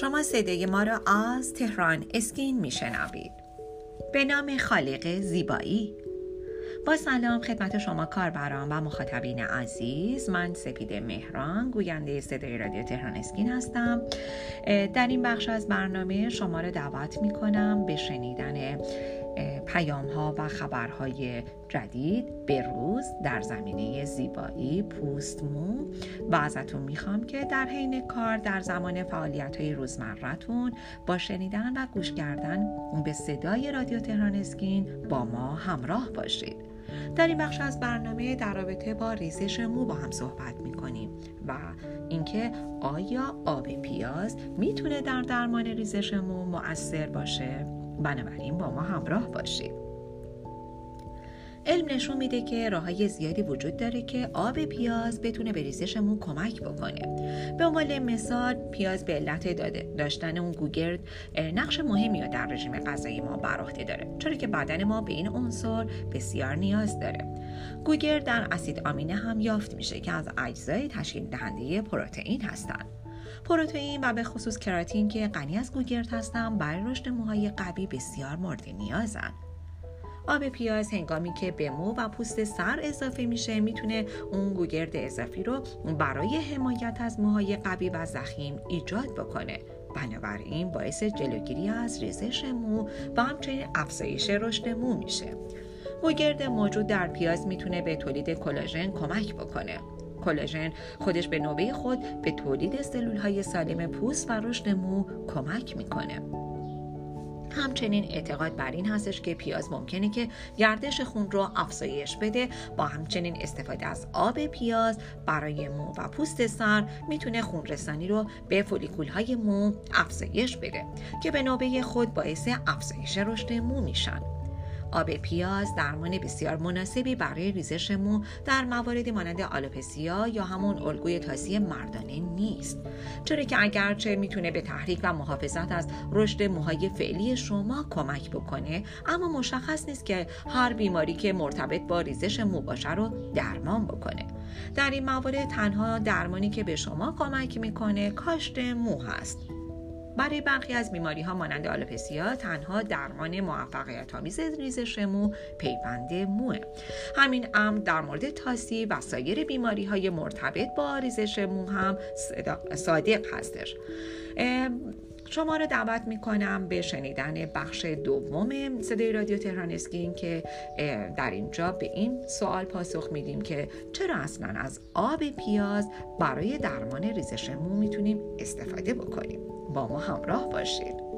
شما صدای ما را از تهران اسکین میشنوید. به نام خالق زیبایی. با سلام خدمت شما کاربران و مخاطبین عزیز. من سپید مهران گوینده صدای رادیو تهران اسکین هستم. در این بخش از برنامه شما را دعوت می کنم به شنیدن پیام ها و خبرهای جدید به روز در زمینه زیبایی پوست مو. و ازتون می‌خوام که در حین کار در زمان فعالیت های روزمرتون با شنیدن و گوش کردن به صدای رادیو تهران اسکین با ما همراه باشید. در این بخش از برنامه در رابطه با ریزش مو با هم صحبت می‌کنیم و اینکه آیا آب پیاز می‌تونه در درمان ریزش مو مؤثر باشه؟ بنابراین با ما همراه باشید. علم نشون میده که راه های زیادی وجود داره که آب پیاز بتونه به ریزش مو کمک بکنه. به عنوان مثال پیاز به علت داشتن اون گوگرد نقش مهمی رو در رژیم غذایی ما بر داره چرا که بدن ما به این عنصر بسیار نیاز داره. گوگرد در اسید آمینه هم یافت میشه که از اجزای تشکیل دهنده پروتئین هستند پروتئین و به خصوص کراتین که غنی از گوگرد هستن برای رشد موهای قوی بسیار مورد نیازن. آب پیاز هنگامی که به مو و پوست سر اضافه میشه می‌تونه اون گوگرد اضافی رو برای حمایت از موهای قوی و زخیم ایجاد بکنه. بنابراین باعث جلوگیری از ریزش مو و همچنین افزایش رشد مو میشه. گوگرد موجود در پیاز می‌تونه به تولید کلاژن کمک بکنه. کلاژن خودش به نوبه خود به تولید سلول های سالم پوست و رشد مو کمک می‌کنه. همچنین اعتقاد بر این هستش که پیاز ممکنه که گردش خون رو افزایش بده. با همچنین استفاده از آب پیاز برای مو و پوست سر می‌تونه خون رسانی رو به فولیکول های مو افزایش بده که به نوبه خود باعث افزایش رشد مو میشن. آب پیاز درمان بسیار مناسبی برای ریزش مو در مواردی مانند آلوپسیا یا همون الگوی تاسی مردانه نیست. چرا که اگرچه می‌تونه به تحریک و محافظت از رشد موهای فعلی شما کمک بکنه اما مشخص نیست که هر بیماری که مرتبط با ریزش مو باشه رو درمان بکنه. در این موارد تنها درمانی که به شما کمک می‌کنه کاشت مو هست. برای برخی از بیماری ها مانند آلوپسیا تنها درمان موفقیت آمیز ریزش مو پیوند موه. همین امر در مورد تاسی و سایر بیماری های مرتبط با ریزش مو هم صادق هستش. شما رو دعوت می‌کنم به شنیدن بخش دوم صدای رادیو تهران اسکین که در اینجا به این سوال پاسخ میدیم که چرا اصلا از آب پیاز برای درمان ریزش مو می‌تونیم استفاده بکنیم؟ با ما همراه باشید.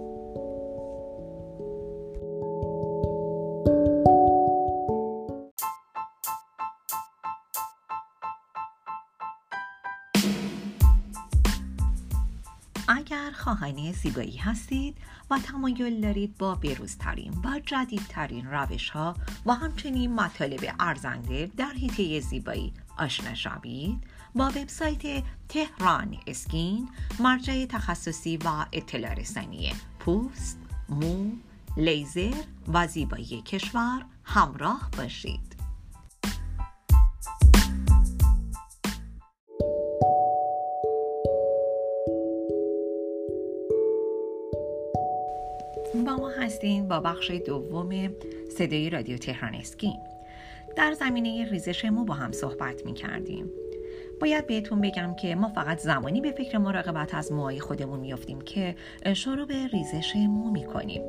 اگر خواهان زیبایی هستید و تمایل دارید با بروزترین و جدیدترین روش ها و همچنین مطالب ارزنده در حیطه زیبایی آشنا شوید با وبسایت تهران اسکین مرجع تخصصی و اطلاع رسانی پوست، مو، لیزر و زیبایی کشور همراه باشید. با ما هستین با بخش دوم صدای رادیو تهران اسکین در زمینه ریزش مو با هم صحبت می کردیم باید بهتون بگم که ما فقط زمانی به فکر مراقبت از موهای خودمون میافتیم که شروع به ریزش مو می‌کنیم.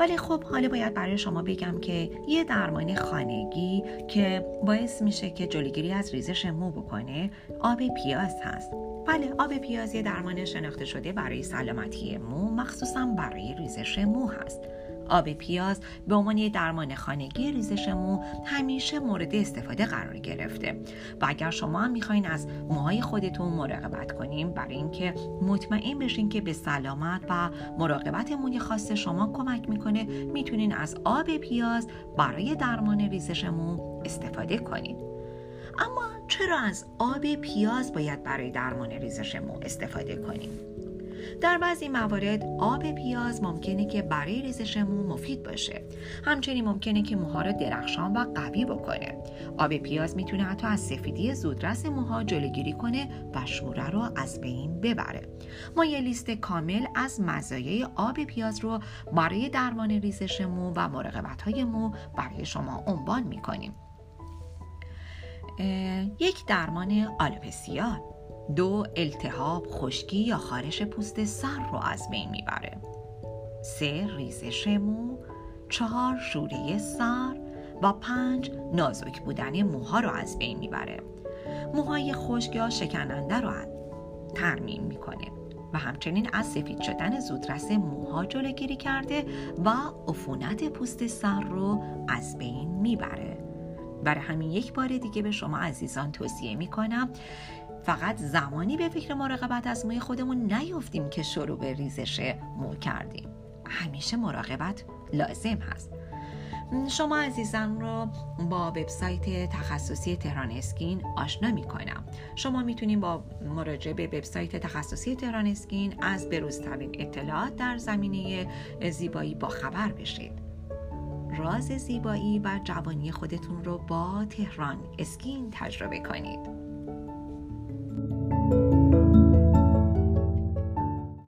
ولی خب حالا باید برای شما بگم که یه درمان خانگی که باعث میشه که جلوگیری از ریزش مو بکنه آب پیاز هست. بله آب پیاز یه درمان شناخته شده برای سلامتی مو مخصوصا برای ریزش مو هست. آب پیاز به عنوان درمان خانگی ریزش مو همیشه مورد استفاده قرار گرفته. و اگر شما هم می‌خواین از موهای خودتون مراقبت کنیم برای اینکه مطمئن بشین که به سلامت و مراقبت موی خاص شما کمک می‌کنه می‌تونین از آب پیاز برای درمان ریزش مو استفاده کنید اما چرا از آب پیاز باید برای درمان ریزش مو استفاده کنیم؟ در بعضی موارد آب پیاز ممکنه که برای ریزش مو مفید باشه. همچنین ممکنه که موها رو درخشان و قوی بکنه. آب پیاز می‌تونه حتی از سفیدی زودرس موها جلوگیری کنه و شوره رو از بین ببره. ما یه لیست کامل از مزایای آب پیاز رو برای درمان ریزش مو و مراقبت های مو برای شما عنوان می‌کنیم. یک درمان آلوپسیا. دو التهاب خشکی یا خارش پوست سر رو از بین می‌بره. سه ریزش مو. چهار شوره سر. و پنج نازک بودن موها رو از بین می‌بره. موهای خشک یا شکننده رو ترمیم می‌کنه و همچنین از سفید شدن زودرس موها جلوگیری کرده و عفونت پوست سر رو از بین می‌بره. برای همین یک بار دیگه به شما عزیزان توصیه می‌کنم فقط زمانی به فکر مراقبت از موی خودمون نیفتیم که شروع به ریزش مو کردیم. همیشه مراقبت لازم هست. شما عزیزان رو با وبسایت تخصصی تهران اسکین آشنا می کنم شما می‌تونید با مراجعه به وبسایت تخصصی تهران اسکین از بروزترین اطلاعات در زمینه زیبایی با خبر بشید. راز زیبایی و جوانی خودتون رو با تهران اسکین تجربه کنید.